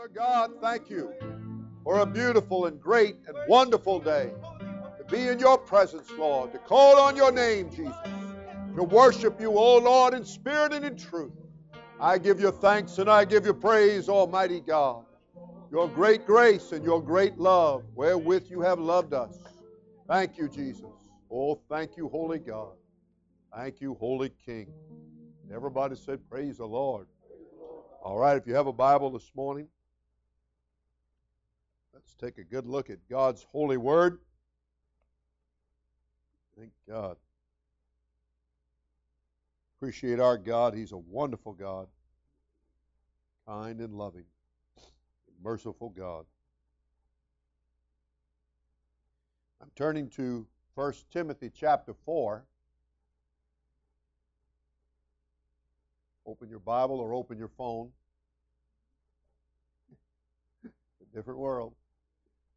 Father God, thank you for a beautiful and great and wonderful day to be in your presence, Lord, to call on your name, Jesus, to worship you, O Lord, in spirit and in truth. I give you thanks and I give you praise, Almighty God. Your great grace and your great love, wherewith you have loved us. Thank you, Jesus. Oh, thank you, Holy God. Thank you, Holy King. Everybody said, Praise the Lord. All right, if you have a Bible this morning, let's take a good look at God's holy word. Thank God. Appreciate our God. He's a wonderful God, kind and loving, merciful God. I'm turning to 1 Timothy chapter 4. Open your Bible or open your phone. a different world.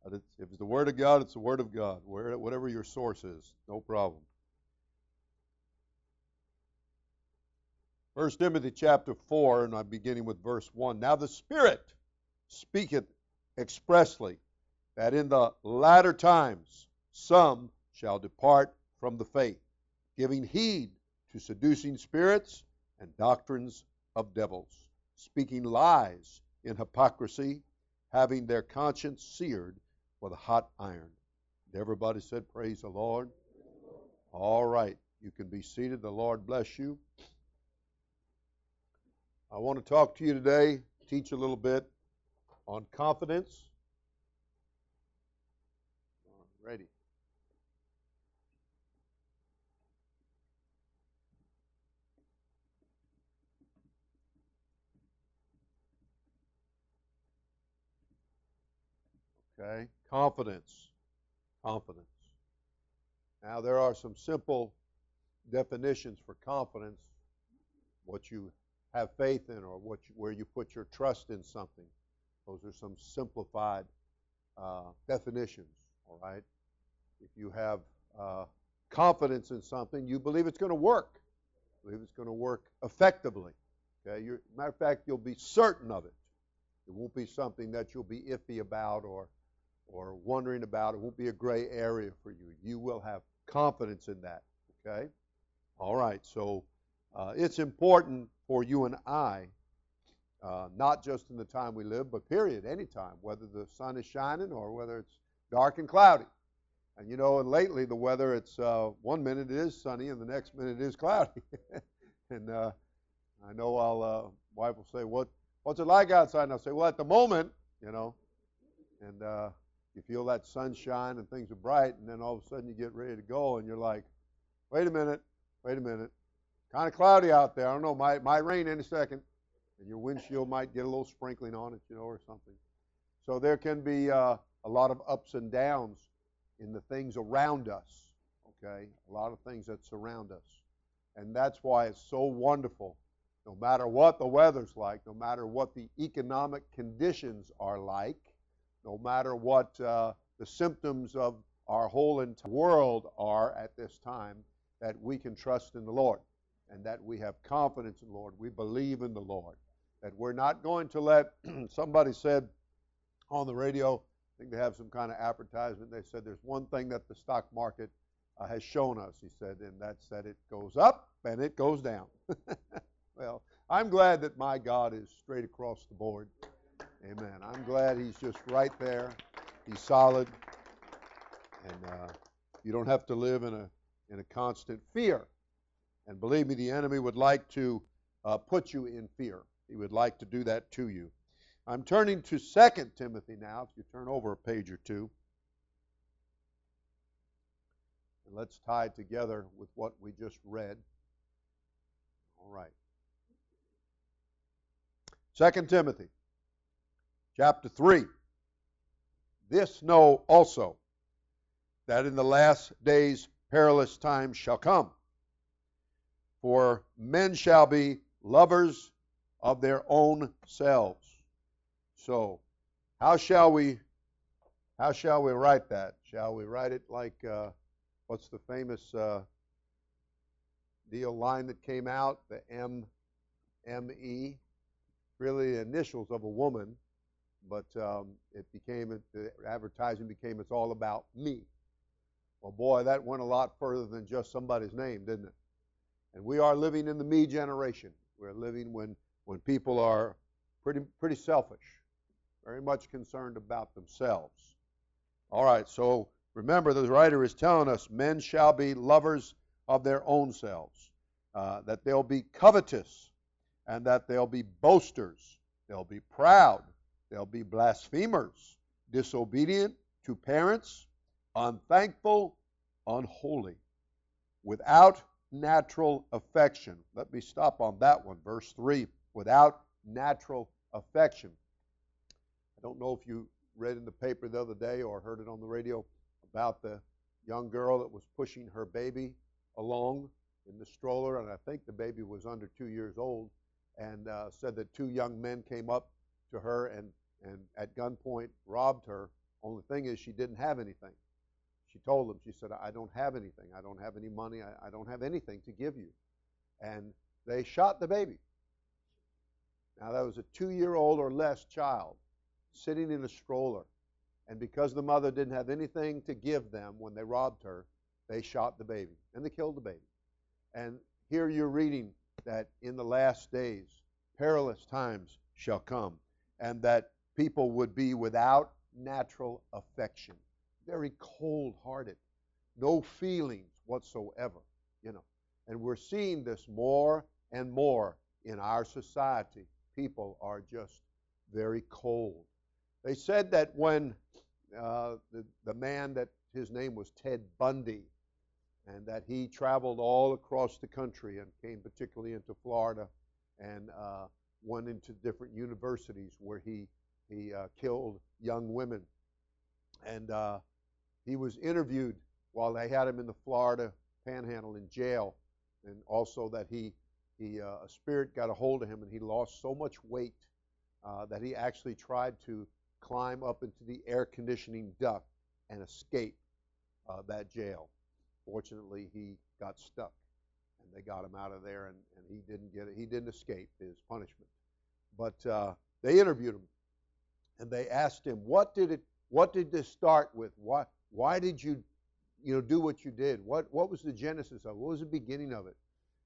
If it's the Word of God, it's the Word of God. Where, whatever your source is, no problem. 1 Timothy chapter 4, and I'm beginning with verse 1. Now the Spirit speaketh expressly that in the latter times some shall depart from the faith, giving heed to seducing spirits and doctrines of devils, speaking lies in hypocrisy, having their conscience seared with a hot iron. Everybody said, Praise the Lord. All right, you can be seated. The Lord bless you. I want to talk to you today, teach a little bit on confidence. Ready. Okay, confidence. Confidence. Now, there are some simple definitions for confidence what you have faith in or what you, where you put your trust in something. Those are some simplified uh, definitions, all right? If you have uh, confidence in something, you believe it's going to work. believe it's going to work effectively. Okay, You're, matter of fact, you'll be certain of it. It won't be something that you'll be iffy about or or wondering about. It won't be a gray area for you. You will have confidence in that. Okay? All right. So uh, it's important for you and I, uh, not just in the time we live, but period, any time, whether the sun is shining or whether it's dark and cloudy. And you know, and lately the weather, it's uh, one minute it is sunny and the next minute it is cloudy. and uh, I know I'll, uh, wife will say, "What, what's it like outside?" And I'll say, "Well, at the moment, you know." And uh, you feel that sunshine and things are bright, and then all of a sudden you get ready to go, and you're like, wait a minute, wait a minute. Kind of cloudy out there. I don't know, might, might rain any second. And your windshield might get a little sprinkling on it, you know, or something. So there can be uh, a lot of ups and downs in the things around us, okay? A lot of things that surround us. And that's why it's so wonderful. No matter what the weather's like, no matter what the economic conditions are like, no matter what uh, the symptoms of our whole entire world are at this time, that we can trust in the Lord and that we have confidence in the Lord. We believe in the Lord. That we're not going to let, somebody said on the radio, I think they have some kind of advertisement, they said there's one thing that the stock market uh, has shown us, he said, and that's that it goes up and it goes down. well, I'm glad that my God is straight across the board. Amen. I'm glad he's just right there. He's solid. And uh, you don't have to live in a, in a constant fear. And believe me, the enemy would like to uh, put you in fear. He would like to do that to you. I'm turning to 2 Timothy now, if you turn over a page or two. And let's tie it together with what we just read. All right. 2 Timothy chapter 3. This know also that in the last days perilous times shall come. For men shall be lovers of their own selves. So, how shall we how shall we write that? Shall we write it like uh, what's the famous uh, deal line that came out? The M M E, really the initials of a woman but um, it became the advertising became it's all about me. Well, boy, that went a lot further than just somebody's name, didn't it? And we are living in the me generation. We're living when when people are pretty pretty selfish, very much concerned about themselves. All right, so remember the writer is telling us men shall be lovers of their own selves, uh, that they'll be covetous, and that they'll be boasters, they'll be proud, they'll be blasphemers, disobedient to parents, unthankful, unholy, without natural affection. Let me stop on that one. Verse 3 without natural affection. I don't know if you read in the paper the other day or heard it on the radio about the young girl that was pushing her baby along in the stroller, and I think the baby was under two years old, and uh, said that two young men came up to her and, and at gunpoint robbed her. Only thing is, she didn't have anything. She told them, she said, I don't have anything. I don't have any money. I, I don't have anything to give you. And they shot the baby. Now, that was a two year old or less child sitting in a stroller. And because the mother didn't have anything to give them when they robbed her, they shot the baby and they killed the baby. And here you're reading that in the last days, perilous times shall come, and that people would be without natural affection very cold hearted, no feelings whatsoever, you know. And we're seeing this more and more in our society. People are just very cold. They said that when uh, the, the man that his name was Ted Bundy, and that he traveled all across the country and came particularly into Florida and uh, went into different universities where he he uh, killed young women. And uh, he was interviewed while they had him in the Florida Panhandle in jail, and also that he he uh, a spirit got a hold of him and he lost so much weight uh, that he actually tried to climb up into the air conditioning duct and escape uh, that jail. Fortunately, he got stuck, and they got him out of there, and, and he didn't get it. He didn't escape his punishment. But uh, they interviewed him, and they asked him, "What did it? What did this start with? What why did you, you know, do what you did? What what was the genesis of it? What was the beginning of it?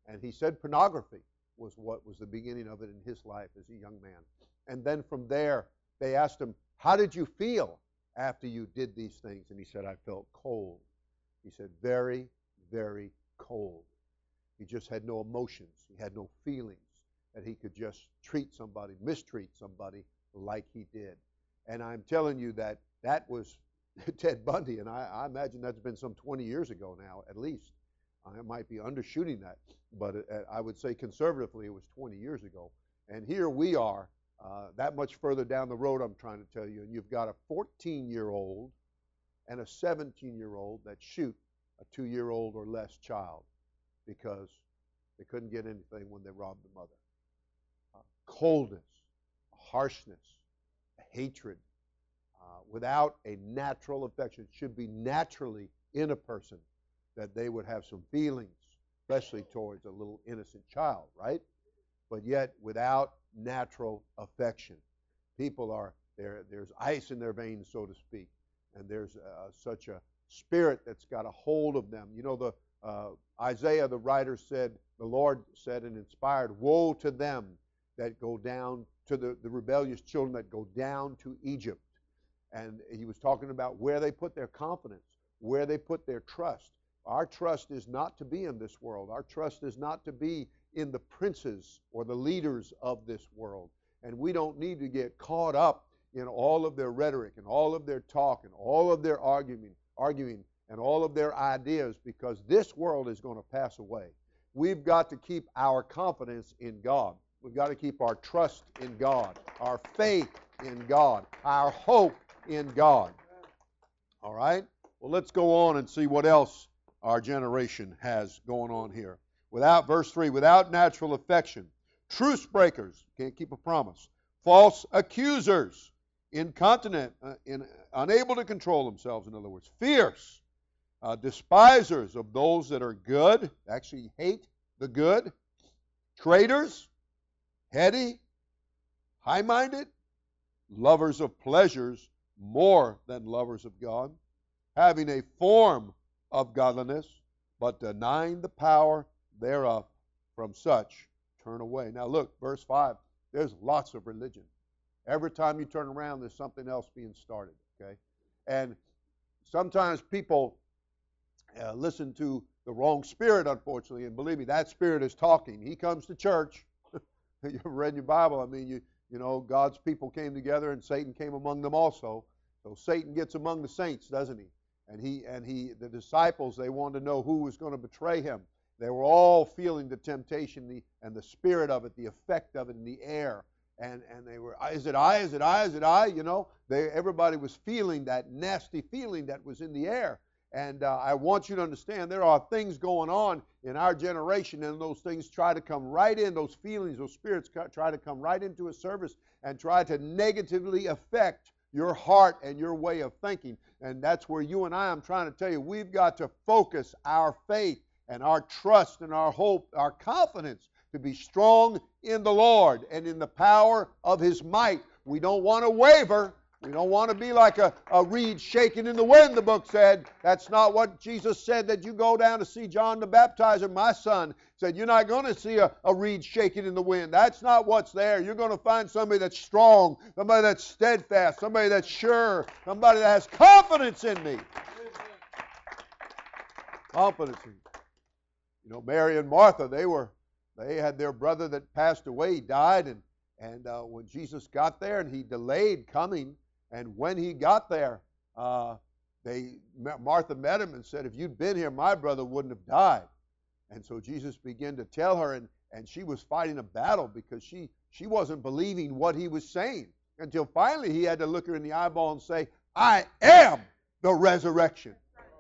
And he said pornography was what was the beginning of it in his life as a young man. And then from there, they asked him, How did you feel after you did these things? And he said, I felt cold. He said, Very, very cold. He just had no emotions, he had no feelings that he could just treat somebody, mistreat somebody like he did. And I'm telling you that that was Ted Bundy, and I, I, imagine that's been some 20 years ago now, at least. I might be undershooting that, but it, I would say conservatively it was 20 years ago. And here we are, uh, that much further down the road, I'm trying to tell you, and you've got a 14 year old and a 17 year old that shoot a two year old or less child because they couldn't get anything when they robbed the mother. Uh, coldness, harshness, hatred, without a natural affection. It should be naturally in a person that they would have some feelings, especially towards a little innocent child, right? But yet without natural affection. People are there. There's ice in their veins, so to speak, and there's uh, such a spirit that's got a hold of them. You know, the uh, Isaiah, the writer said, the Lord said and inspired, "Woe to them that go down to the, the rebellious children that go down to Egypt." And he was talking about where they put their confidence, where they put their trust. Our trust is not to be in this world. Our trust is not to be in the princes or the leaders of this world. And we don't need to get caught up in all of their rhetoric and all of their talk and all of their arguing, arguing and all of their ideas because this world is going to pass away. We've got to keep our confidence in God. We've got to keep our trust in God, our faith in God, our hope in God. All right? Well, let's go on and see what else our generation has going on here. Without, verse 3, without natural affection, truce breakers, can't keep a promise, false accusers, incontinent, uh, in, unable to control themselves, in other words, fierce, uh, despisers of those that are good, actually hate the good, traitors, heady, high minded, lovers of pleasures more than lovers of God, having a form of godliness, but denying the power thereof. From such turn away. Now look, verse 5. There's lots of religion. Every time you turn around, there's something else being started. Okay? And sometimes people uh, listen to the wrong spirit, unfortunately, and believe me, that spirit is talking. He comes to church. You've read your Bible. I mean, you you know, God's people came together and Satan came among them also. So Satan gets among the saints, doesn't he? And he and he the disciples, they wanted to know who was going to betray him. They were all feeling the temptation the, and the spirit of it, the effect of it in the air. And and they were, is it I? Is it I? Is it I? You know, they everybody was feeling that nasty feeling that was in the air. And uh, I want you to understand there are things going on in our generation, and those things try to come right in, those feelings, those spirits try to come right into a service and try to negatively affect your heart and your way of thinking. And that's where you and I, I'm trying to tell you, we've got to focus our faith and our trust and our hope, our confidence to be strong in the Lord and in the power of His might. We don't want to waver. We don't want to be like a, a reed shaking in the wind, the book said. That's not what Jesus said that you go down to see John the Baptizer, my son. Said, You're not going to see a, a reed shaking in the wind. That's not what's there. You're going to find somebody that's strong, somebody that's steadfast, somebody that's sure, somebody that has confidence in me. Confidence in me. You know, Mary and Martha, they were they had their brother that passed away, died, and and uh, when Jesus got there and he delayed coming, and when he got there, uh, they Martha met him and said, "If you'd been here, my brother wouldn't have died." And so Jesus began to tell her, and and she was fighting a battle because she she wasn't believing what he was saying until finally he had to look her in the eyeball and say, "I am the resurrection."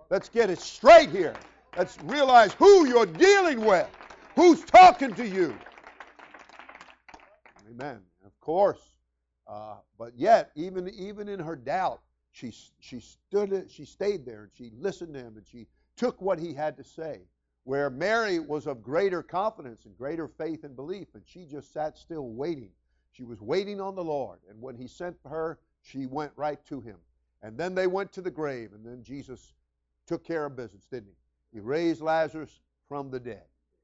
Let's get it straight here. Let's realize who you're dealing with, who's talking to you. Amen. Of course, uh, but yet, even even in her doubt, she she stood she stayed there and she listened to him and she took what he had to say. Where Mary was of greater confidence and greater faith and belief, and she just sat still waiting. She was waiting on the Lord, and when He sent her, she went right to Him. And then they went to the grave, and then Jesus took care of business, didn't He? He raised Lazarus from the dead.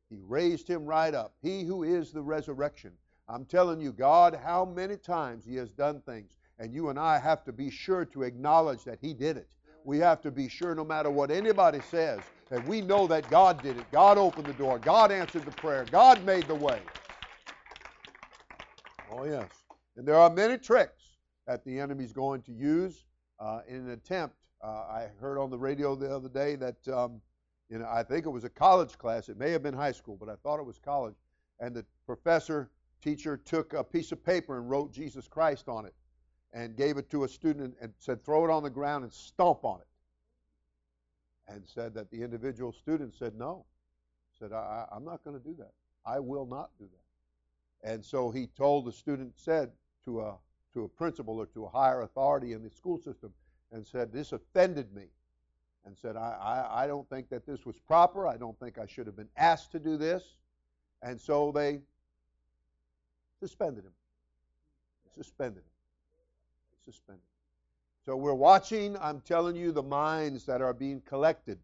He raised him right up. He who is the resurrection I'm telling you, God, how many times He has done things. And you and I have to be sure to acknowledge that He did it. We have to be sure, no matter what anybody says, that we know that God did it. God opened the door. God answered the prayer. God made the way. Oh, yes. And there are many tricks that the enemy's going to use uh, in an attempt. Uh, I heard on the radio the other day that, um, you know, I think it was a college class. It may have been high school, but I thought it was college. And the professor teacher took a piece of paper and wrote Jesus Christ on it and gave it to a student and said, throw it on the ground and stomp on it. And said that the individual student said, no. Said, I, am not going to do that. I will not do that. And so he told the student, said to a, to a principal or to a higher authority in the school system, and said, this offended me. And said, I, I, I don't think that this was proper. I don't think I should have been asked to do this. And so they Suspended him. Suspended him. Suspended. So we're watching, I'm telling you, the minds that are being collected.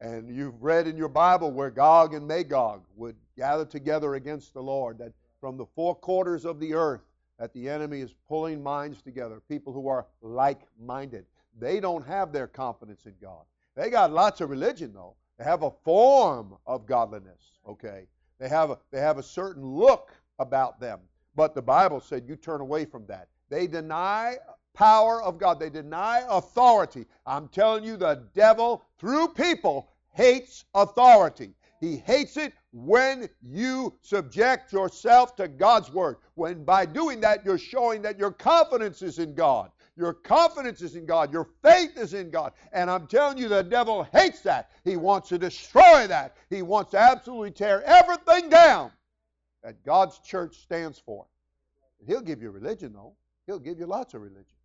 And you've read in your Bible where Gog and Magog would gather together against the Lord, that from the four quarters of the earth, that the enemy is pulling minds together, people who are like minded. They don't have their confidence in God. They got lots of religion, though. They have a form of godliness, okay? They have a, they have a certain look about them. But the Bible said you turn away from that. They deny power of God. They deny authority. I'm telling you, the devil, through people, hates authority. He hates it when you subject yourself to God's word. When by doing that, you're showing that your confidence is in God. Your confidence is in God. Your faith is in God. And I'm telling you, the devil hates that. He wants to destroy that. He wants to absolutely tear everything down that God's church stands for. He'll give you religion, though. He'll give you lots of religion.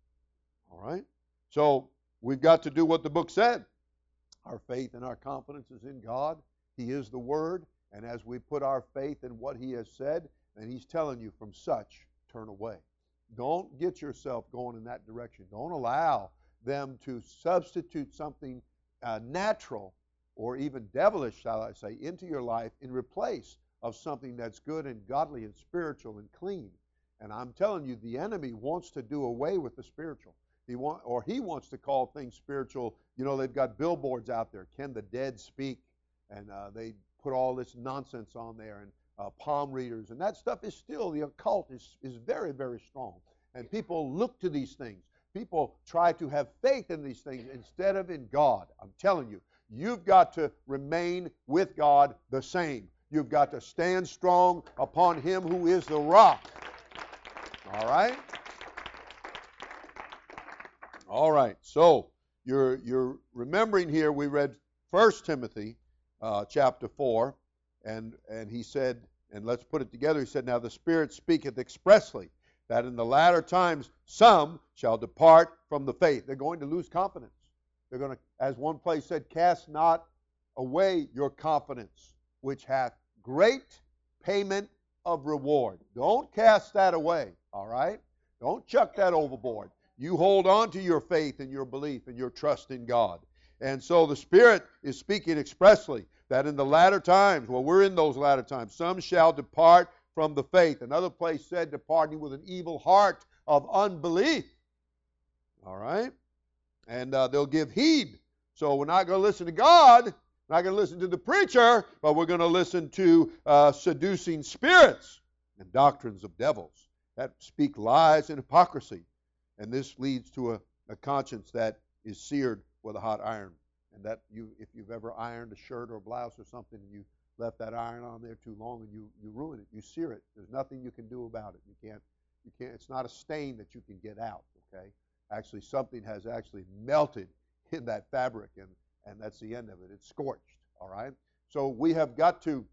All right? So we've got to do what the book said. Our faith and our confidence is in God. He is the Word. And as we put our faith in what He has said, and He's telling you from such, turn away. Don't get yourself going in that direction. Don't allow them to substitute something uh, natural or even devilish, shall I say, into your life in replace of something that's good and godly and spiritual and clean. And I'm telling you, the enemy wants to do away with the spiritual. He want, or he wants to call things spiritual. You know, they've got billboards out there. Can the dead speak? And uh, they put all this nonsense on there and uh, palm readers, and that stuff is still the occult is is very very strong. And people look to these things. People try to have faith in these things instead of in God. I'm telling you, you've got to remain with God the same. You've got to stand strong upon Him who is the rock. All right? All right. So you're you're remembering here we read First Timothy uh, chapter four, and and he said, and let's put it together. He said, "Now the Spirit speaketh expressly that in the latter times some shall depart from the faith." They're going to lose confidence. They're going to, as one place said, "Cast not away your confidence, which hath great payment of reward." Don't cast that away. All right. Don't chuck that overboard. You hold on to your faith and your belief and your trust in God. And so the Spirit is speaking expressly that in the latter times, well, we're in those latter times, some shall depart from the faith. Another place said, departing with an evil heart of unbelief. All right? And uh, they'll give heed. So we're not going to listen to God, not going to listen to the preacher, but we're going to listen to uh, seducing spirits and doctrines of devils that speak lies and hypocrisy. And this leads to a, a conscience that is seared with a hot iron. And that you, if you've ever ironed a shirt or a blouse or something, and you left that iron on there too long, and you you ruin it, you sear it. There's nothing you can do about it. You can't, you can't. It's not a stain that you can get out. Okay, actually, something has actually melted in that fabric, and and that's the end of it. It's scorched. All right. So we have got to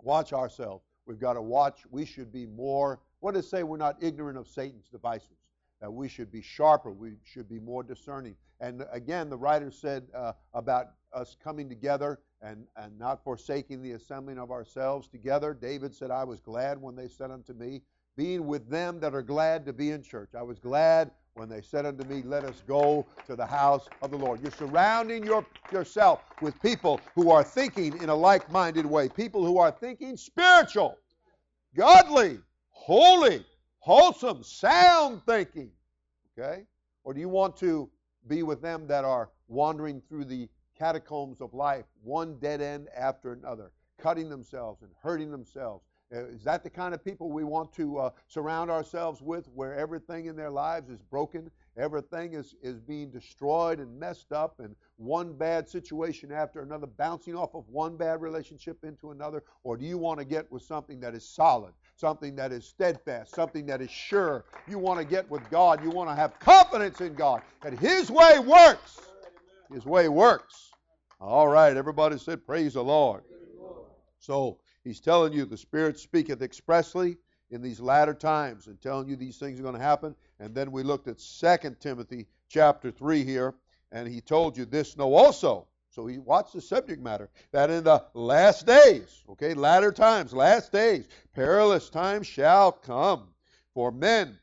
watch ourselves. We've got to watch. We should be more. What does it say? We're not ignorant of Satan's devices that we should be sharper, we should be more discerning. And again, the writer said uh, about us coming together and, and not forsaking the assembling of ourselves together. David said, I was glad when they said unto me, being with them that are glad to be in church. I was glad when they said unto me, Let us go to the house of the Lord. You're surrounding your, yourself with people who are thinking in a like minded way, people who are thinking spiritual, godly, holy, wholesome, sound thinking. Okay? Or do you want to be with them that are wandering through the catacombs of life, one dead end after another, cutting themselves and hurting themselves? Uh, is that the kind of people we want to uh, surround ourselves with, where everything in their lives is broken, everything is, is being destroyed and messed up, and one bad situation after another, bouncing off of one bad relationship into another? Or do you want to get with something that is solid, something that is steadfast, something that is sure. You want to get with God. You want to have confidence in God that His way works. His way works. All right, everybody said, Praise the Lord. So He's telling you the Spirit speaketh expressly in these latter times and telling you these things are going to happen. And then we looked at 2 Timothy chapter 3 here, and he told you this know also so he watched the subject matter that in the last days, okay, latter times, last days, perilous times shall come for men,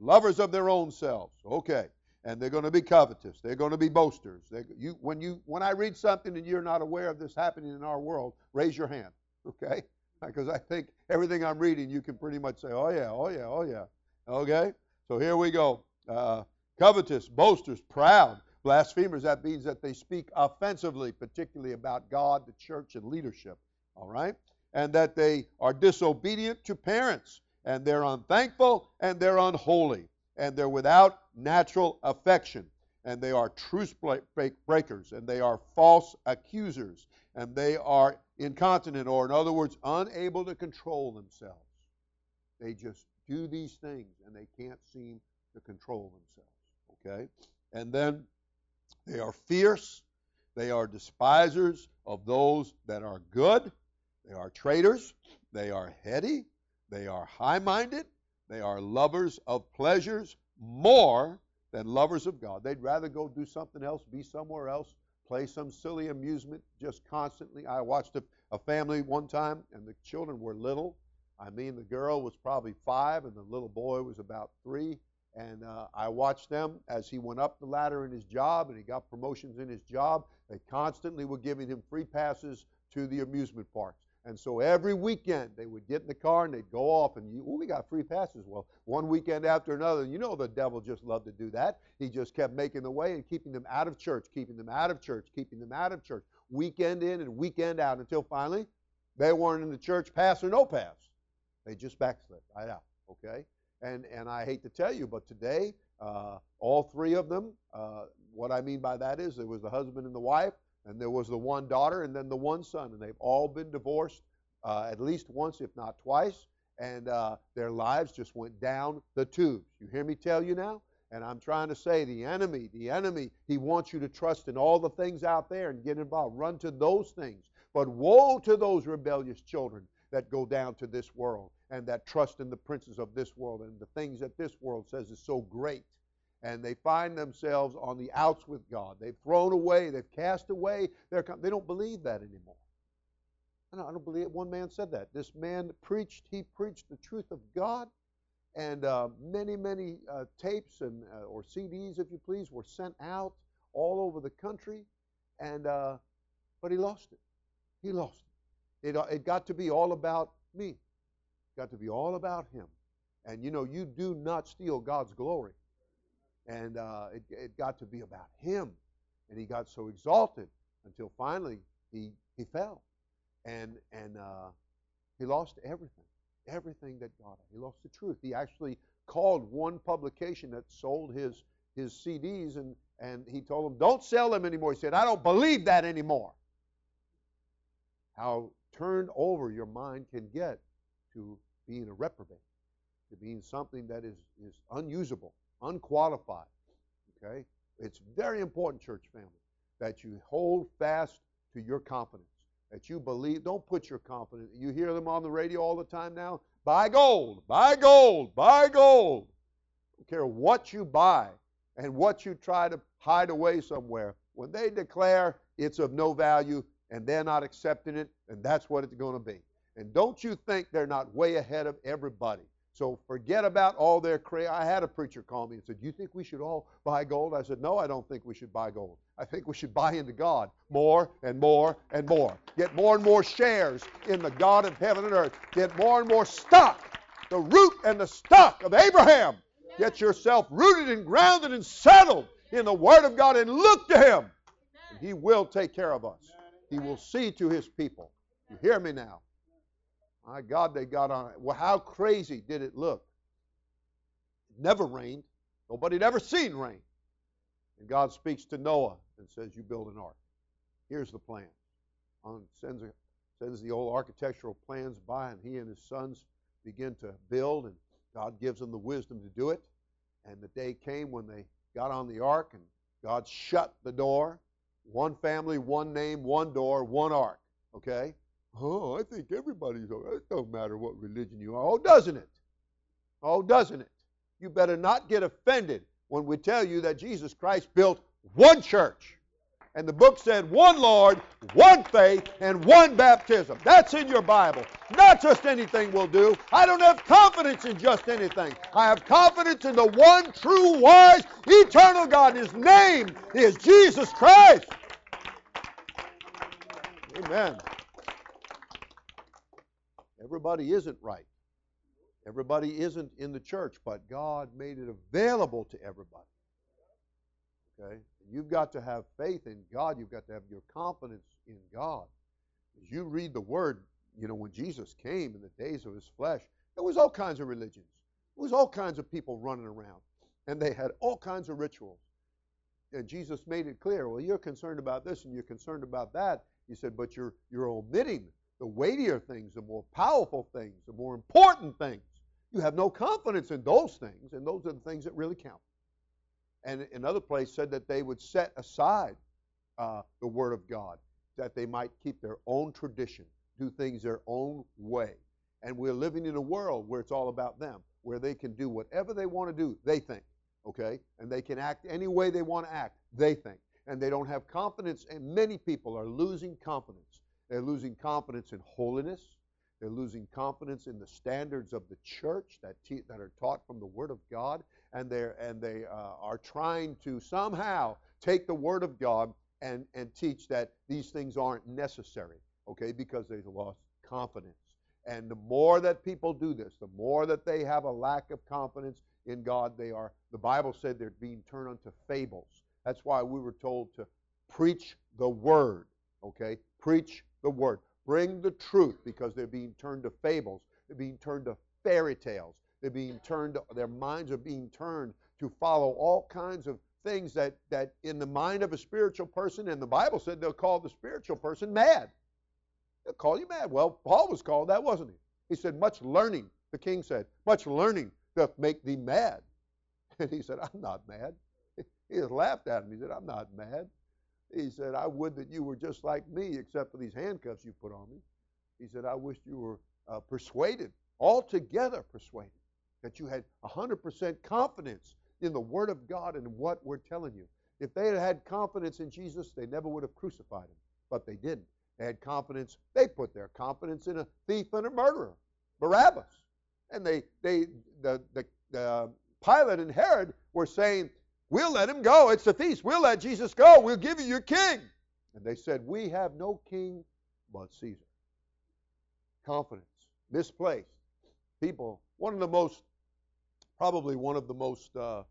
lovers of their own selves. Okay, and they're going to be covetous. They're going to be boasters. They, you, when you, when I read something and you're not aware of this happening in our world, raise your hand. Okay, because I think everything I'm reading, you can pretty much say, oh yeah, oh yeah, oh yeah. Okay, so here we go. Uh, covetous, boasters, proud Blasphemers, that means that they speak offensively, particularly about God, the church, and leadership. All right? And that they are disobedient to parents, and they're unthankful, and they're unholy, and they're without natural affection, and they are truce breakers, and they are false accusers, and they are incontinent, or in other words, unable to control themselves. They just do these things, and they can't seem to control themselves. Okay? And then they are fierce. They are despisers of those that are good. They are traitors. They are heady. They are high minded. They are lovers of pleasures more than lovers of God. They'd rather go do something else, be somewhere else, play some silly amusement just constantly. I watched a, a family one time, and the children were little. I mean, the girl was probably five and the little boy was about three. And uh, I watched them as he went up the ladder in his job and he got promotions in his job. They constantly were giving him free passes to the amusement parks. And so every weekend they would get in the car and they'd go off and, you, we got free passes. Well, one weekend after another, you know the devil just loved to do that. He just kept making the way and keeping them out of church, keeping them out of church, keeping them out of church, weekend in and weekend out until finally they weren't in the church, pass or no pass. They just backslid right out, okay? And, and I hate to tell you, but today, uh, all three of them, uh, what I mean by that is there was the husband and the wife, and there was the one daughter and then the one son, and they've all been divorced uh, at least once, if not twice, and uh, their lives just went down the tubes. You hear me tell you now? And I'm trying to say the enemy, the enemy, he wants you to trust in all the things out there and get involved. Run to those things. But woe to those rebellious children that go down to this world and that trust in the princes of this world and the things that this world says is so great and they find themselves on the outs with God. They've thrown away, they've cast away, their, they don't believe that anymore. I don't, I don't believe it. One man said that. This man preached, he preached the truth of God, and uh, many, many uh, tapes and uh, or CDs, if you please, were sent out all over the country, and uh, but he lost it. He lost it. It, uh, it got to be all about me. It got to be all about him. And you know, you do not steal God's glory and uh, it, it got to be about him. And he got so exalted until finally he, he fell. And, and uh, he lost everything, everything that God had. He lost the truth. He actually called one publication that sold his, his CDs and, and he told them, don't sell them anymore. He said, I don't believe that anymore. How turned over your mind can get to being a reprobate, to being something that is, is unusable unqualified. Okay? It's very important, church family, that you hold fast to your confidence. That you believe, don't put your confidence. You hear them on the radio all the time now. Buy gold, buy gold, buy gold. Don't care what you buy and what you try to hide away somewhere. When they declare it's of no value and they're not accepting it, and that's what it's going to be. And don't you think they're not way ahead of everybody? So forget about all their crazy. I had a preacher call me and said, "Do you think we should all buy gold?" I said, "No, I don't think we should buy gold. I think we should buy into God more and more and more. Get more and more shares in the God of heaven and earth. Get more and more stock, the root and the stock of Abraham. Get yourself rooted and grounded and settled in the Word of God and look to Him. And He will take care of us. He will see to His people. You hear me now? My God, they got on it. Well, how crazy did it look? It never rained. Nobody had ever seen rain. And God speaks to Noah and says, You build an ark. Here's the plan. On, sends, sends the old architectural plans by, and he and his sons begin to build, and God gives them the wisdom to do it. And the day came when they got on the ark, and God shut the door. One family, one name, one door, one ark. Okay? Oh, I think everybody's, it don't matter what religion you are. Oh, doesn't it? Oh, doesn't it? You better not get offended when we tell you that Jesus Christ built one church. And the book said one Lord, one faith, and one baptism. That's in your Bible. Not just anything will do. I don't have confidence in just anything. I have confidence in the one true, wise, eternal God. His name is Jesus Christ. Amen. Everybody isn't right. Everybody isn't in the church, but God made it available to everybody. Okay? You've got to have faith in God. You've got to have your confidence in God. As you read the Word, you know, when Jesus came in the days of His flesh, there was all kinds of religions. There was all kinds of people running around. And they had all kinds of rituals. And Jesus made it clear, well, you're concerned about this and you're concerned about that. He said, but you're, you're omitting the weightier things, the more powerful things, the more important things. You have no confidence in those things, and those are the things that really count. And another place said that they would set aside uh, the Word of God, that they might keep their own tradition, do things their own way. And we're living in a world where it's all about them, where they can do whatever they want to do, they think, okay? And they can act any way they want to act, they think. And they don't have confidence, and many people are losing confidence they're losing confidence in holiness. They're losing confidence in the standards of the church that te- that are taught from the Word of God, and they and they uh, are trying to somehow take the Word of God and and teach that these things aren't necessary. Okay, because they've lost confidence. And the more that people do this, the more that they have a lack of confidence in God, they are. The Bible said they're being turned unto fables. That's why we were told to preach the Word. Okay, preach the Word. Bring the truth because they're being turned to fables. They're being turned to fairy tales. They're being turned, their minds are being turned to follow all kinds of things that, that in the mind of a spiritual person, and the Bible said they'll call the spiritual person mad. They'll call you mad. Well, Paul was called that, wasn't he? He said, Much learning, the king said, much learning doth make thee mad. And he said, I'm not mad. He just laughed at him. He said, I'm not mad. He said, I would that you were just like me, except for these handcuffs you put on me. He said, I wish you were uh, persuaded, altogether persuaded, that you had 100% confidence in the Word of God and what we're telling you. If they had had confidence in Jesus, they never would have crucified him. But they didn't. They had confidence. They put their confidence in a thief and a murderer, Barabbas. And they, they, the, the, the Pilate and Herod were saying, We'll let him go. It's a feast. We'll let Jesus go. We'll give you your king. And they said, We have no king but Caesar. Confidence, misplaced. People, one of the most, probably one of the most uh,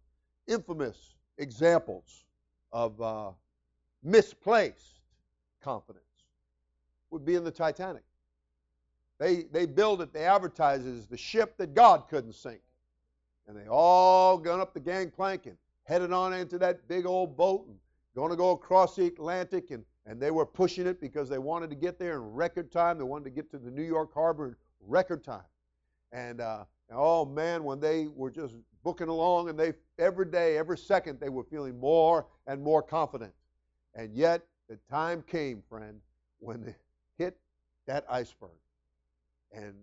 infamous examples of uh, misplaced confidence would be in the Titanic. They, they build it, they advertise it as the ship that God couldn't sink. And they all gun up the gangplank and headed on into that big old boat and going to go across the Atlantic. And, and they were pushing it because they wanted to get there in record time. They wanted to get to the New York harbor in record time. And, uh, oh man, when they were just booking along and they every day, every second, they were feeling more and more confident. And yet, the time came, friend, when they hit that iceberg. And,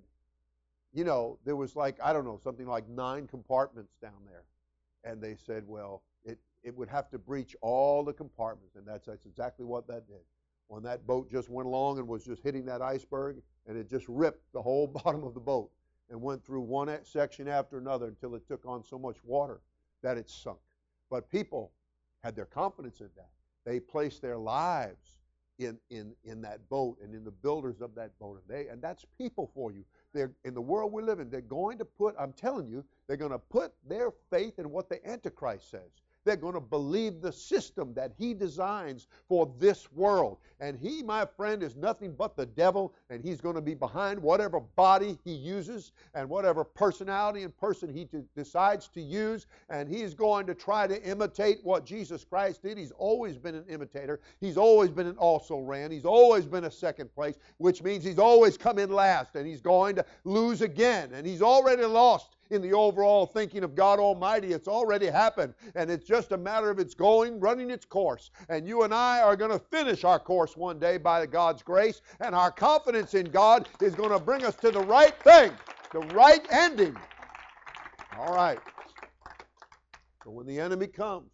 you know, there was like, I don't know, something like nine compartments down there. And they said, well, it, it would have to breach all the compartments. And that's, that's exactly what that did. When that boat just went along and was just hitting that iceberg, and it just ripped the whole bottom of the boat and went through one section after another until it took on so much water that it sunk. But people had their confidence in that. They placed their lives in, in, in that boat and in the builders of that boat. And, they, and that's people for you. They're, in the world we live in, they're going to put, I'm telling you, they're going to put their faith in what the Antichrist says. They're going to believe the system that he designs for this world. And he, my friend, is nothing but the devil, and he's going to be behind whatever body he uses and whatever personality and person he t- decides to use. And he's going to try to imitate what Jesus Christ did. He's always been an imitator, he's always been an also ran, he's always been a second place, which means he's always come in last, and he's going to lose again. And he's already lost in the overall thinking of God Almighty. It's already happened, and it's just a matter of its going, running its course. And you and I are going to finish our course one day by God's grace, and our confidence in God is going to bring us to the right thing, the right ending. All right. So when the enemy comes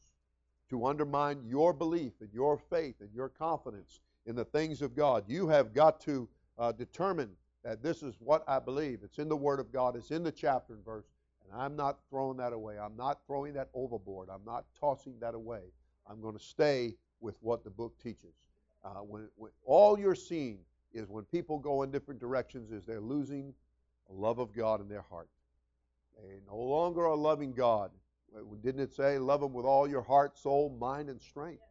to undermine your belief and your faith and your confidence in the things of God, you have got to uh, determine that this is what I believe. It's in the Word of God, it's in the chapter and verse, and I'm not throwing that away. I'm not throwing that overboard. I'm not tossing that away. I'm going to stay with what the book teaches. Uh, when, when all you're seeing is when people go in different directions, is they're losing a love of God in their heart. They no longer are loving God. Didn't it say, love Him with all your heart, soul, mind, and strength?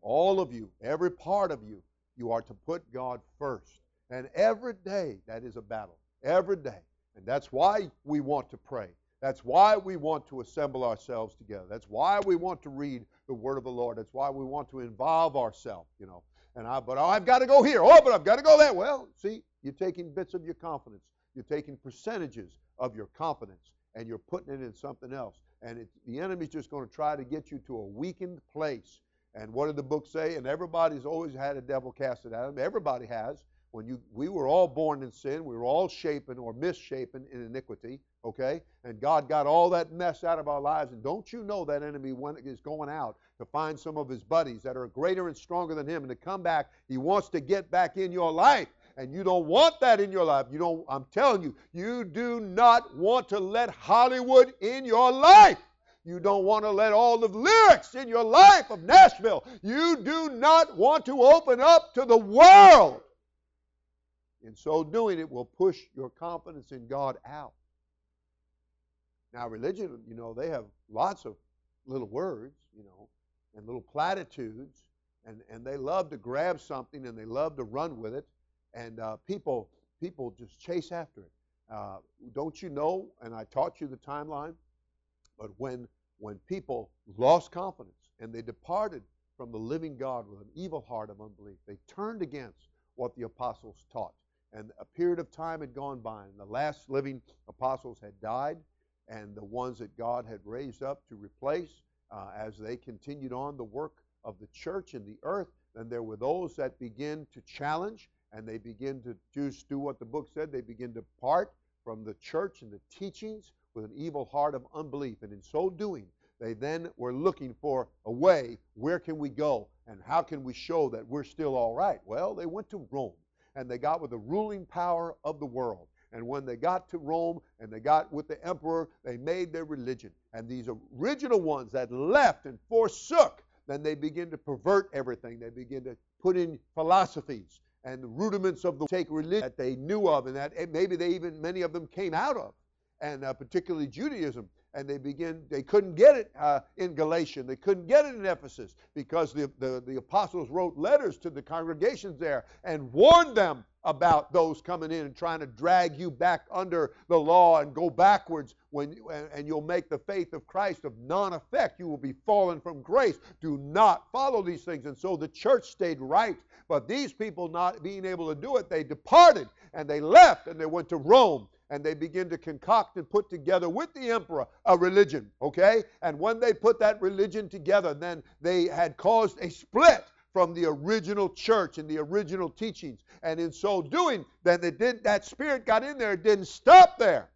All of you, every part of you, you are to put God first. And every day, that is a battle. Every day. And that's why we want to pray. That's why we want to assemble ourselves together. That's why we want to read the Word of the Lord. That's why we want to involve ourselves, you know. And I, but oh, I've got to go here. Oh, but I've got to go there. Well, see, you're taking bits of your confidence. You're taking percentages of your confidence, and you're putting it in something else. And it, the enemy's just going to try to get you to a weakened place. And what did the book say? And everybody's always had a devil casted at them. Everybody has when you we were all born in sin we were all shapen or misshapen in iniquity okay and god got all that mess out of our lives and don't you know that enemy when is going out to find some of his buddies that are greater and stronger than him and to come back he wants to get back in your life and you don't want that in your life. You don't I'm telling you, you do not want to let Hollywood in your life. You don't want to let all the lyrics in your life of Nashville. You do not want to open up to the world. In so doing, it will push your confidence in God out. Now, religion, you know, they have lots of little words, you know, and little platitudes, and, and they love to grab something and they love to run with it, and uh, people people just chase after it. Uh, don't you know? And I taught you the timeline. But when when people lost confidence and they departed from the living God with an evil heart of unbelief, they turned against what the apostles taught. And a period of time had gone by, and the last living apostles had died, and the ones that God had raised up to replace uh, as they continued on the work of the church in the earth. Then there were those that begin to challenge and they begin to just do what the book said. They begin to part from the church and the teachings with an evil heart of unbelief. And in so doing, they then were looking for a way where can we go and how can we show that we're still all right? Well, they went to Rome and they got with the ruling power of the world. And when they got to Rome and they got with the emperor, they made their religion. And these original ones that left and forsook, then they begin to pervert everything. They begin to put in philosophies and the rudiments of the take religion that they knew of and that maybe they even many of them came out of, and uh, particularly Judaism. And they begin they couldn't get it uh, in Galatia. They couldn't get it in Ephesus because the, the, the apostles wrote letters to the congregations there and warned them about those coming in and trying to drag you back under the law and go backwards when and you'll make the faith of Christ of non-effect. You will be fallen from grace. Do not follow these things. And so the church stayed right. But these people not being able to do it they departed and they left and they went to Rome and they begin to concoct and put together with the emperor a religion okay and when they put that religion together then they had caused a split from the original church and the original teachings. And in so doing, then it did, that spirit got in there. It didn't stop there.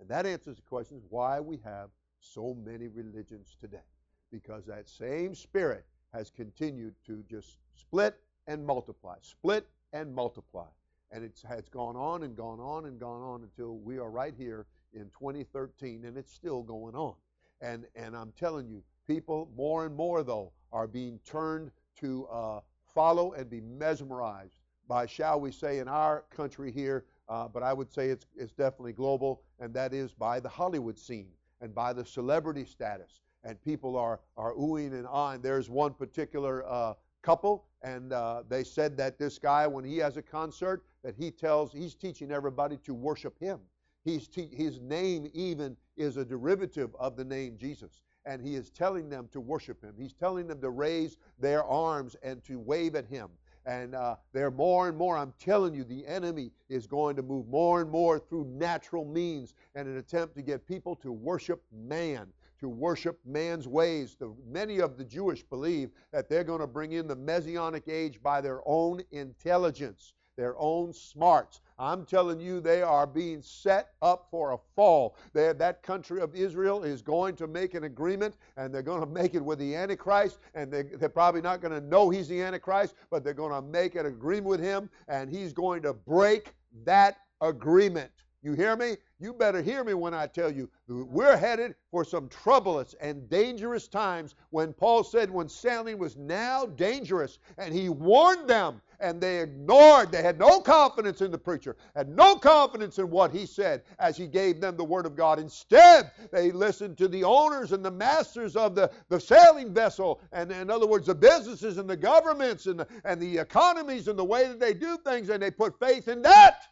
And that answers the question why we have so many religions today. Because that same spirit has continued to just split and multiply, split and multiply. And it has gone on and gone on and gone on until we are right here in 2013, and it's still going on. And, and I'm telling you, people more and more, though, are being turned to uh, follow and be mesmerized by, shall we say, in our country here, uh, but I would say it's, it's definitely global, and that is by the Hollywood scene and by the celebrity status. And people are, are oohing and ahhing. There's one particular uh, couple, and uh, they said that this guy, when he has a concert, that he tells, he's teaching everybody to worship him. He's te- his name even is a derivative of the name Jesus and he is telling them to worship him. He's telling them to raise their arms and to wave at him. And uh, they're more and more, I'm telling you, the enemy is going to move more and more through natural means in an attempt to get people to worship man, to worship man's ways. The, many of the Jewish believe that they're going to bring in the Messianic age by their own intelligence, their own smarts. I'm telling you, they are being set up for a fall. They, that country of Israel is going to make an agreement, and they're going to make it with the Antichrist, and they, they're probably not going to know he's the Antichrist, but they're going to make an agreement with him, and he's going to break that agreement. You hear me? You better hear me when I tell you we're headed for some troublous and dangerous times when Paul said when sailing was now dangerous and he warned them and they ignored. They had no confidence in the preacher, had no confidence in what he said as he gave them the word of God. Instead, they listened to the owners and the masters of the, the sailing vessel, and in other words, the businesses and the governments and the, and the economies and the way that they do things, and they put faith in that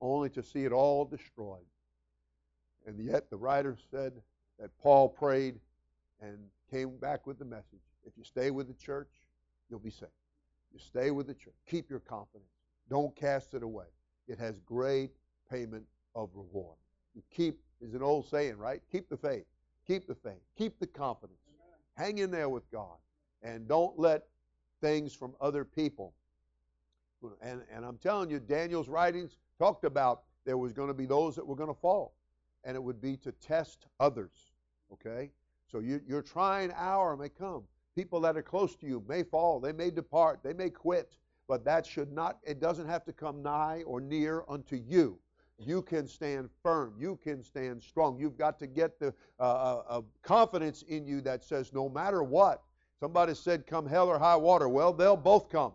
only to see it all destroyed. And yet the writer said that Paul prayed and came back with the message. If you stay with the church, you'll be saved. You stay with the church. Keep your confidence. Don't cast it away. It has great payment of reward. You keep, is an old saying, right? Keep the faith. Keep the faith. Keep the confidence. Hang in there with God. And don't let things from other people. And, and I'm telling you, Daniel's writings talked about there was going to be those that were going to fall, and it would be to test others. Okay? So you, your trying hour may come. People that are close to you may fall, they may depart, they may quit. but that should not, it doesn't have to come nigh or near unto you. You can stand firm. You can stand strong. You've got to get the uh, uh, uh confidence in you that says, no matter what, somebody said, come hell or high water. Well, they'll both come.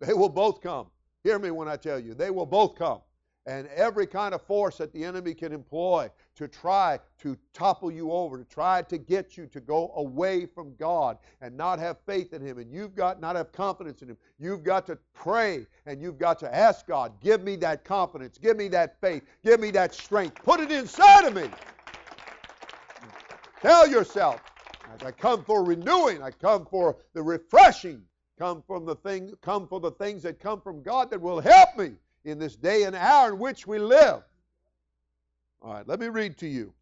They will both come. Hear me when I tell you, they will both come and every kind of force that the enemy can employ to try to topple you over, to try to get you to go away from God and not have faith in Him, and you've got not have confidence in Him. You've got to pray and you've got to ask God, give me that confidence, give me that faith, give me that strength, put it inside of me. Tell yourself, I come for renewing, I come for the refreshing, come from the thing, come for the things that come from God that will help me in this day and hour in which we live. All right, let me read to you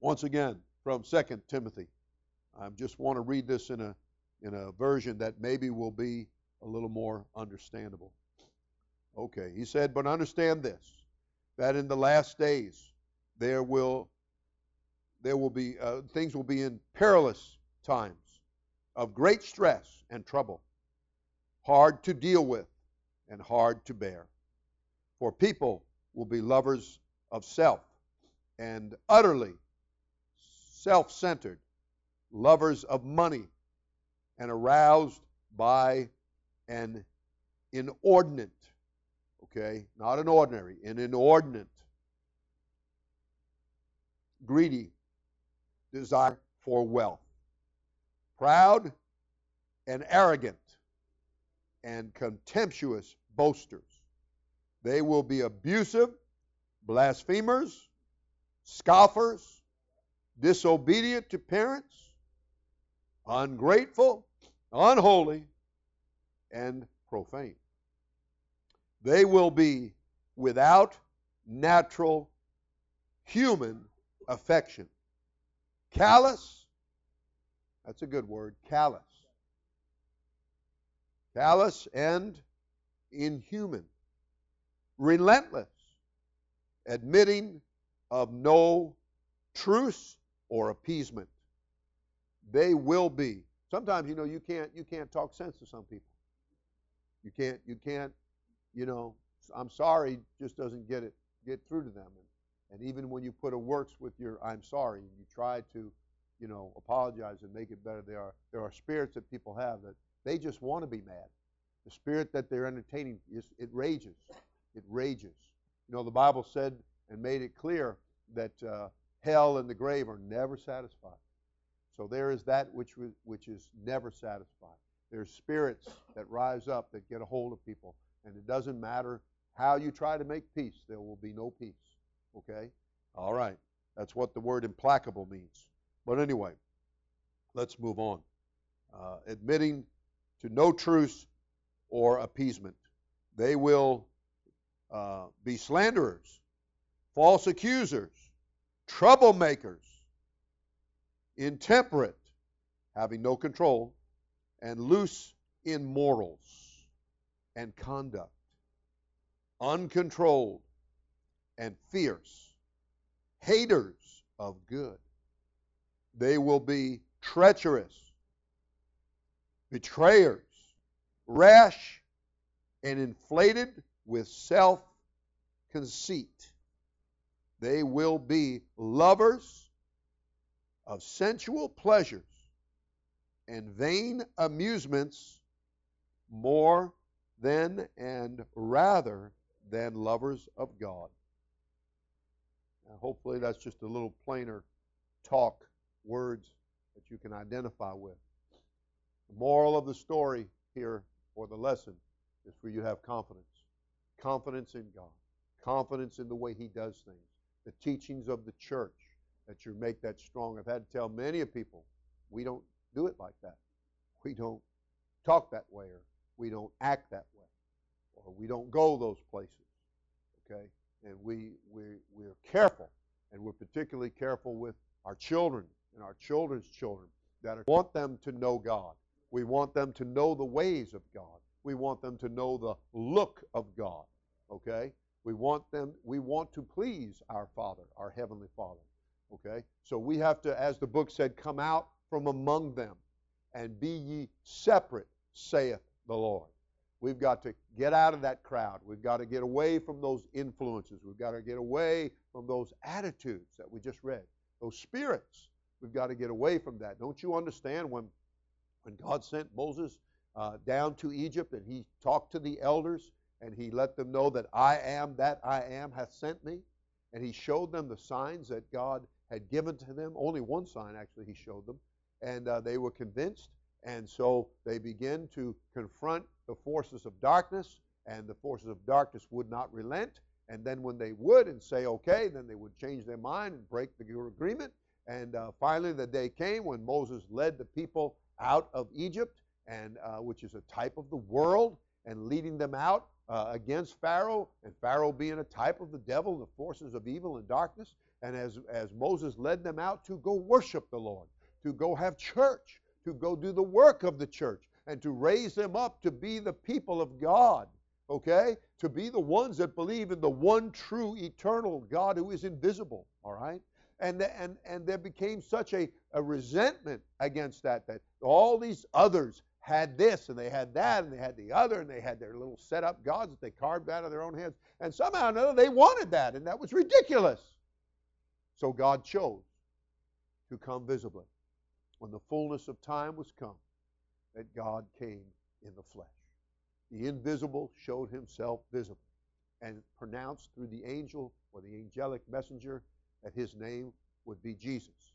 once again from 2 Timothy. I just want to read this in a in a version that maybe will be a little more understandable. Okay, he said, but understand this that in the last days there will there will be uh, things will be in perilous times of great stress and trouble, hard to deal with, and hard to bear. For people will be lovers of self and utterly self centered, lovers of money, and aroused by an inordinate, okay, not an ordinary, an inordinate, greedy desire for wealth, proud and arrogant, and contemptuous boasters. They will be abusive, blasphemers, scoffers, disobedient to parents, ungrateful, unholy, and profane. They will be without natural human affection. Callous, that's a good word, callous. Callous and inhuman, relentless, admitting of no truce or appeasement. They will be. Sometimes you know you can't you can't talk sense to some people. You can't you can't you know I'm sorry just doesn't get it get through to them. And, and even when you put a works with your I'm sorry and you try to you know apologize and make it better, there are there are spirits that people have that they just want to be mad. The spirit that they're entertaining, is, it rages. It rages. You know, the Bible said and made it clear that uh, hell and the grave are never satisfied. So there is that which, which is never satisfied. There's spirits that rise up that get a hold of people. And it doesn't matter how you try to make peace, there will be no peace. Okay? All right. That's what the word implacable means. But anyway, let's move on. Uh, admitting to no truce or appeasement. They will uh, be slanderers, false accusers, troublemakers, intemperate, having no control, and loose in morals and conduct, uncontrolled and fierce, haters of good. They will be treacherous, betrayers, rash, and inflated with self conceit. They will be lovers of sensual pleasures and vain amusements more than and rather than lovers of God. Now, hopefully, that's just a little plainer talk, words that you can identify with. The moral of the story here the lesson is for you to have confidence. Confidence in God. Confidence in the way He does things. The teachings of the church that you make that strong. I've had to tell many of people we don't do it like that. We don't talk that way or we don't act that way or we don't go those places. Okay? And we, we, we're careful and we're particularly careful with our children and our children's children that are, want them to know God. We want them to know the ways of God. We want them to know the look of God. Okay? We want them we want to please our Father, our heavenly Father. Okay? So we have to as the book said come out from among them and be ye separate, saith the Lord. We've got to get out of that crowd. We've got to get away from those influences. We've got to get away from those attitudes that we just read, those spirits. We've got to get away from that. Don't you understand when, when God sent Moses uh, down to Egypt and he talked to the elders and he let them know that I am that I am hath sent me? And he showed them the signs that God had given to them. Only one sign, actually, he showed them. And uh, they were convinced. And so they began to confront the forces of darkness, and the forces of darkness would not relent. And then when they would and say, okay, then they would change their mind and break the agreement. And uh, finally, the day came when Moses led the people out of Egypt, and uh, which is a type of the world, and leading them out uh, against Pharaoh, and Pharaoh being a type of the devil, the forces of evil and darkness. And as, as Moses led them out to go worship the Lord, to go have church, to go do the work of the church, and to raise them up to be the people of God, okay? To be the ones that believe in the one true eternal God who is invisible, all right? And, and, and there became such a, a resentment against that, that all these others had this and they had that and they had the other and they had their little set up gods that they carved out of their own hands. And somehow or another they wanted that and that was ridiculous. So God chose to come visibly. When the fullness of time was come, that God came in the flesh. The invisible showed himself visible and pronounced through the angel or the angelic messenger that his name would be Jesus.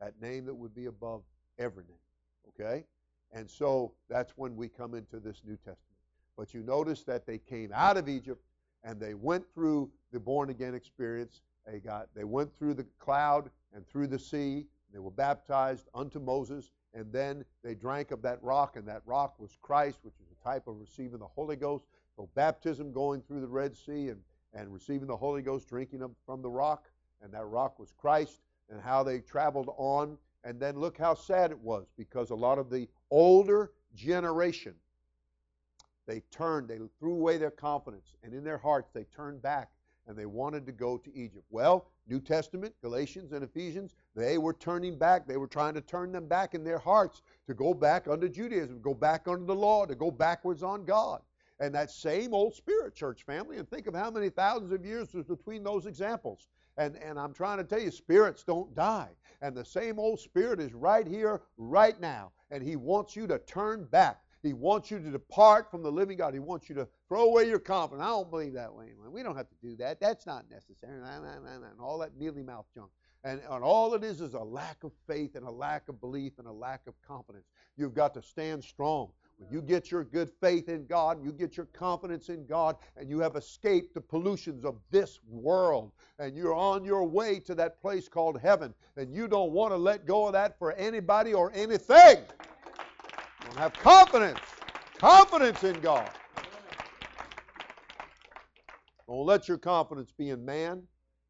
That name that would be above every name. Okay? And so that's when we come into this New Testament. But you notice that they came out of Egypt and they went through the born again experience. They got they went through the cloud and through the sea. They were baptized unto Moses, and then they drank of that rock, and that rock was Christ, which is a type of receiving the Holy Ghost. So baptism going through the Red Sea and, and receiving the Holy Ghost, drinking from the rock, and that rock was Christ, and how they traveled on. And then look how sad it was, because a lot of the older generation, they turned, they threw away their confidence, and in their hearts they turned back and they wanted to go to Egypt. Well, New Testament, Galatians and Ephesians, they were turning back. They were trying to turn them back in their hearts to go back under Judaism, go back under the law, to go backwards on God. And that same old spirit, church family, and think of how many thousands of years was between those examples. And, and I'm trying to tell you, spirits don't die. And the same old spirit is right here, right now. And he wants you to turn back. He wants you to depart from the living God. He wants you to throw away your confidence. I don't believe that way. We don't have to do that. That's not necessary. And all that mealy mouth junk. And, and all it is is a lack of faith and a lack of belief and a lack of confidence. You've got to stand strong. When you get your good faith in God, you get your confidence in God, and you have escaped the pollutions of this world, and you're on your way to that place called heaven, and you don't want to let go of that for anybody or anything. You don't have confidence, confidence in God. Don't let your confidence be in man.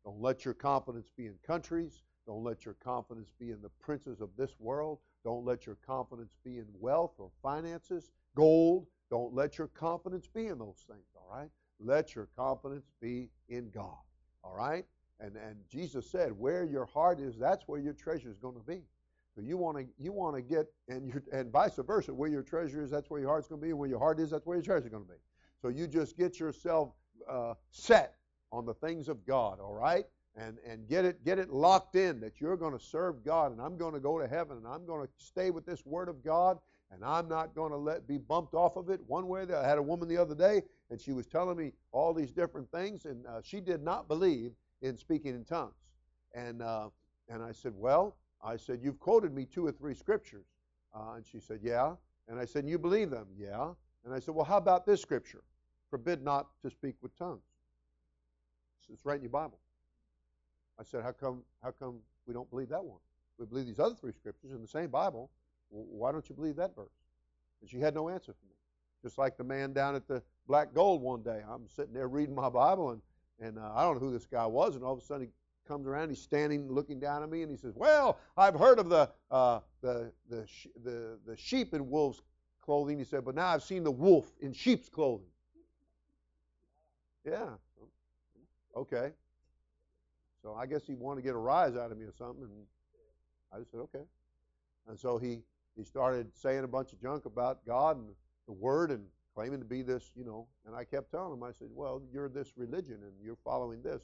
Don't let your confidence be in countries. Don't let your confidence be in the princes of this world. Don't let your confidence be in wealth or finances, gold. Don't let your confidence be in those things, all right? Let your confidence be in God, all right? And, and Jesus said, where your heart is, that's where your treasure is going to be. So you want to you want to get and you and vice versa, where your treasure is, that's where your heart's going to be. Where your heart is, that's where your treasure is going to be. So you just get yourself uh, set on the things of God, all right? And, and get it get it locked in that you're going to serve God and I'm going to go to heaven and I'm going to stay with this word of God and I'm not going to let be bumped off of it one way. I had a woman the other day and she was telling me all these different things and uh, she did not believe in speaking in tongues and uh, and I said, well, I said you've quoted me two or three scriptures uh, and she said, yeah, and I said you believe them, yeah, and I said, well, how about this scripture? Forbid not to speak with tongues. It's right in your Bible. I said, how come, how come we don't believe that one? We believe these other three scriptures in the same Bible. Why don't you believe that verse? And she had no answer for me. Just like the man down at the Black Gold one day. I'm sitting there reading my Bible, and, and uh, I don't know who this guy was, and all of a sudden he comes around, he's standing looking down at me, and he says, Well, I've heard of the, uh, the, the, the, the sheep in wolves' clothing. He said, But now I've seen the wolf in sheep's clothing. Yeah. Okay. So I guess he wanted to get a rise out of me or something, and I just said, okay. And so he, he started saying a bunch of junk about God and, the word and claiming to be this, you know. And I kept telling him, I said, well, you're this religion and you're following this.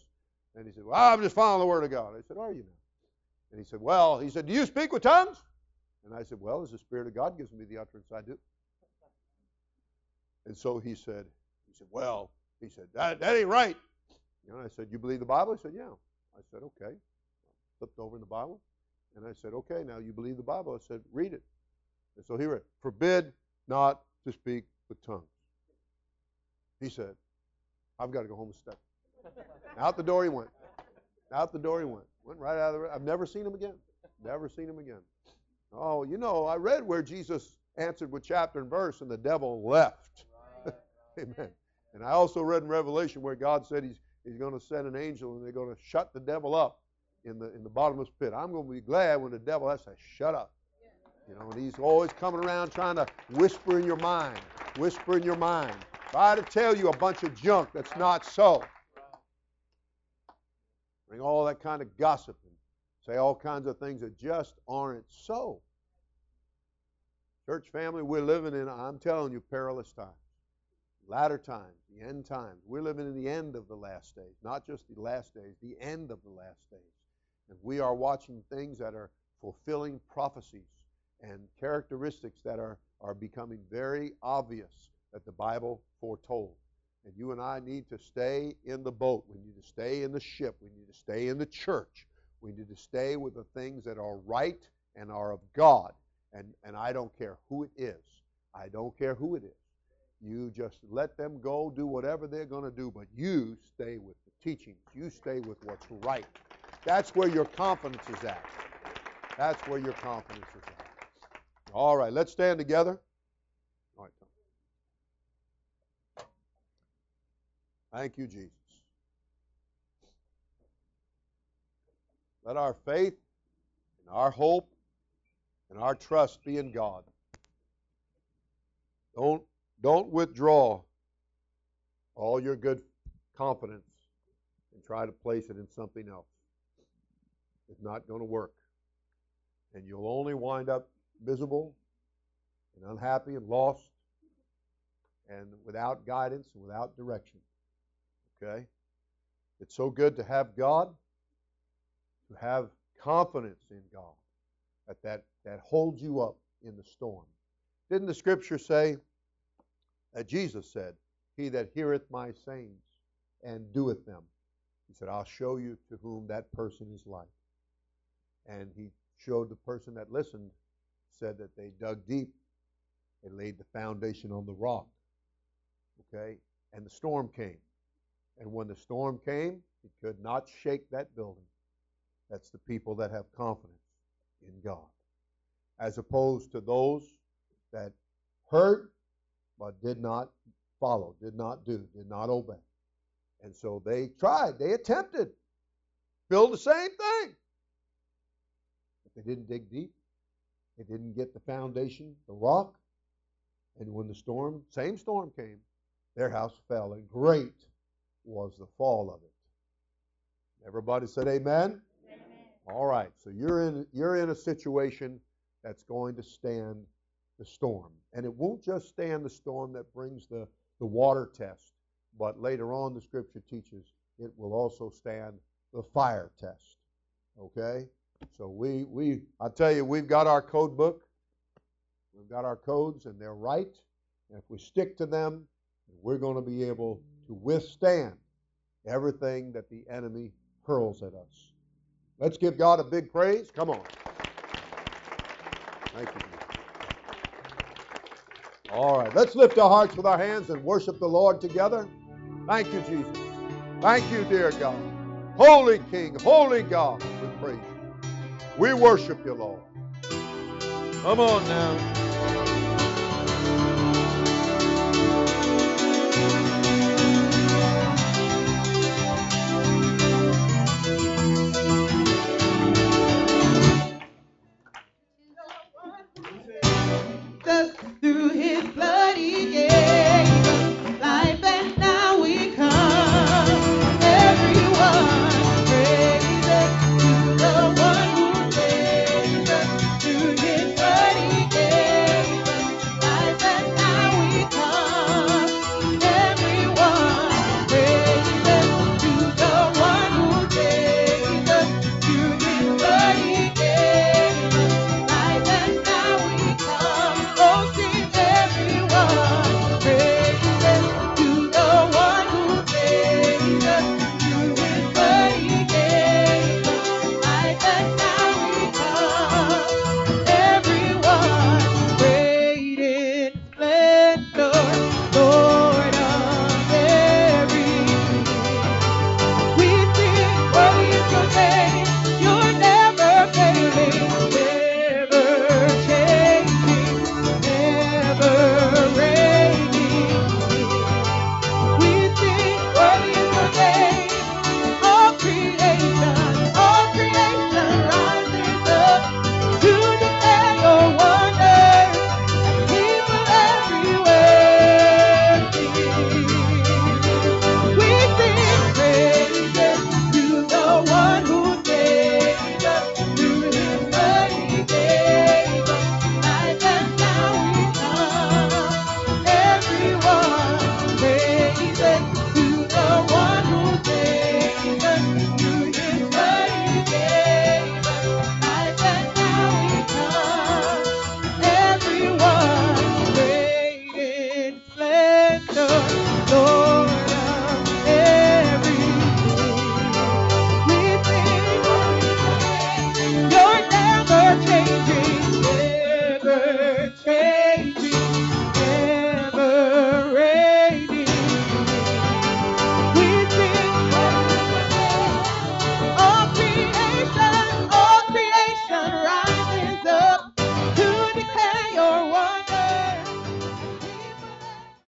And he said, well, I'm just following the word of God. I said, are you now? And he said, well, he said, do you speak with tongues? And I said, well, as the Spirit of God gives me the utterance, I do. And so he said, he said, well, he said, that, that ain't right. And I said, you believe the Bible? He said, yeah. I said, okay. Flipped over in the Bible. And I said, okay, now you believe the Bible. I said, read it. And so he read, forbid not to speak with tongues. He said, I've got to go home and study. out the door he went. Out the door he went. Went right out of the I've never seen him again. Never seen him again. Oh, you know, I read where Jesus answered with chapter and verse and the devil left. Amen. And I also read in Revelation where God said he's, he's going to send an angel and they're going to shut the devil up in the, in the bottomless pit. I'm going to be glad when the devil has to shut up. You know, and he's always coming around trying to whisper in your mind, whisper in your mind, try to tell you a bunch of junk that's not so. Bring all that kind of gossip and say all kinds of things that just aren't so. Church family, we're living in, I'm telling you, perilous times. Latter times, the end times. We're living in the end of the last days, not just the last days, the end of the last days. And we are watching things that are fulfilling prophecies and characteristics that are, are becoming very obvious that the Bible foretold. And you and I need to stay in the boat. We need to stay in the ship. We need to stay in the church. We need to stay with the things that are right and are of God. And, and I don't care who it is. I don't care who it is. You just let them go, do whatever they're going to do, but you stay with the teachings. You stay with what's right. That's where your confidence is at. That's where your confidence is at. All right, let's stand together. All right. Thank you, Jesus. Let our faith and our hope and our trust be in God. Don't, don't withdraw all your good confidence and try to place it in something else. It's not going to work. And you'll only wind up miserable and unhappy and lost and without guidance and without direction. Okay? It's so good to have God, to have confidence in God, that that, that holds you up in the storm. Didn't the scripture say that Jesus said, He that heareth my sayings and doeth them, he said, I'll show you to whom that person is like. And he showed the person that listened said that they dug deep and laid the foundation on the rock. Okay? And the storm came. And when the storm came, it could not shake that building. That's the people that have confidence in God. As opposed to those that heard but did not follow, did not do, did not obey. And so they tried, they attempted, build the same thing. But they didn't dig deep. They didn't get the foundation, the rock. And when the storm, same storm came, their house fell, and great was the fall of it. Everybody said amen? amen? All right. So you're in you're in a situation that's going to stand the storm. And it won't just stand the storm that brings the, the water test, but later on the scripture teaches it will also stand the fire test. Okay? So we, we, I tell you, we've got our code book. We've got our codes, and they're right. And if we stick to them, we're going to be able to withstand everything that the enemy hurls at us. Let's give God a big praise. Come on. Thank you. All right, let's lift our hearts with our hands and worship the Lord together. Thank you, Jesus. Thank you, dear God. Holy King, holy God, we praise you. We worship you, Lord. Come on now.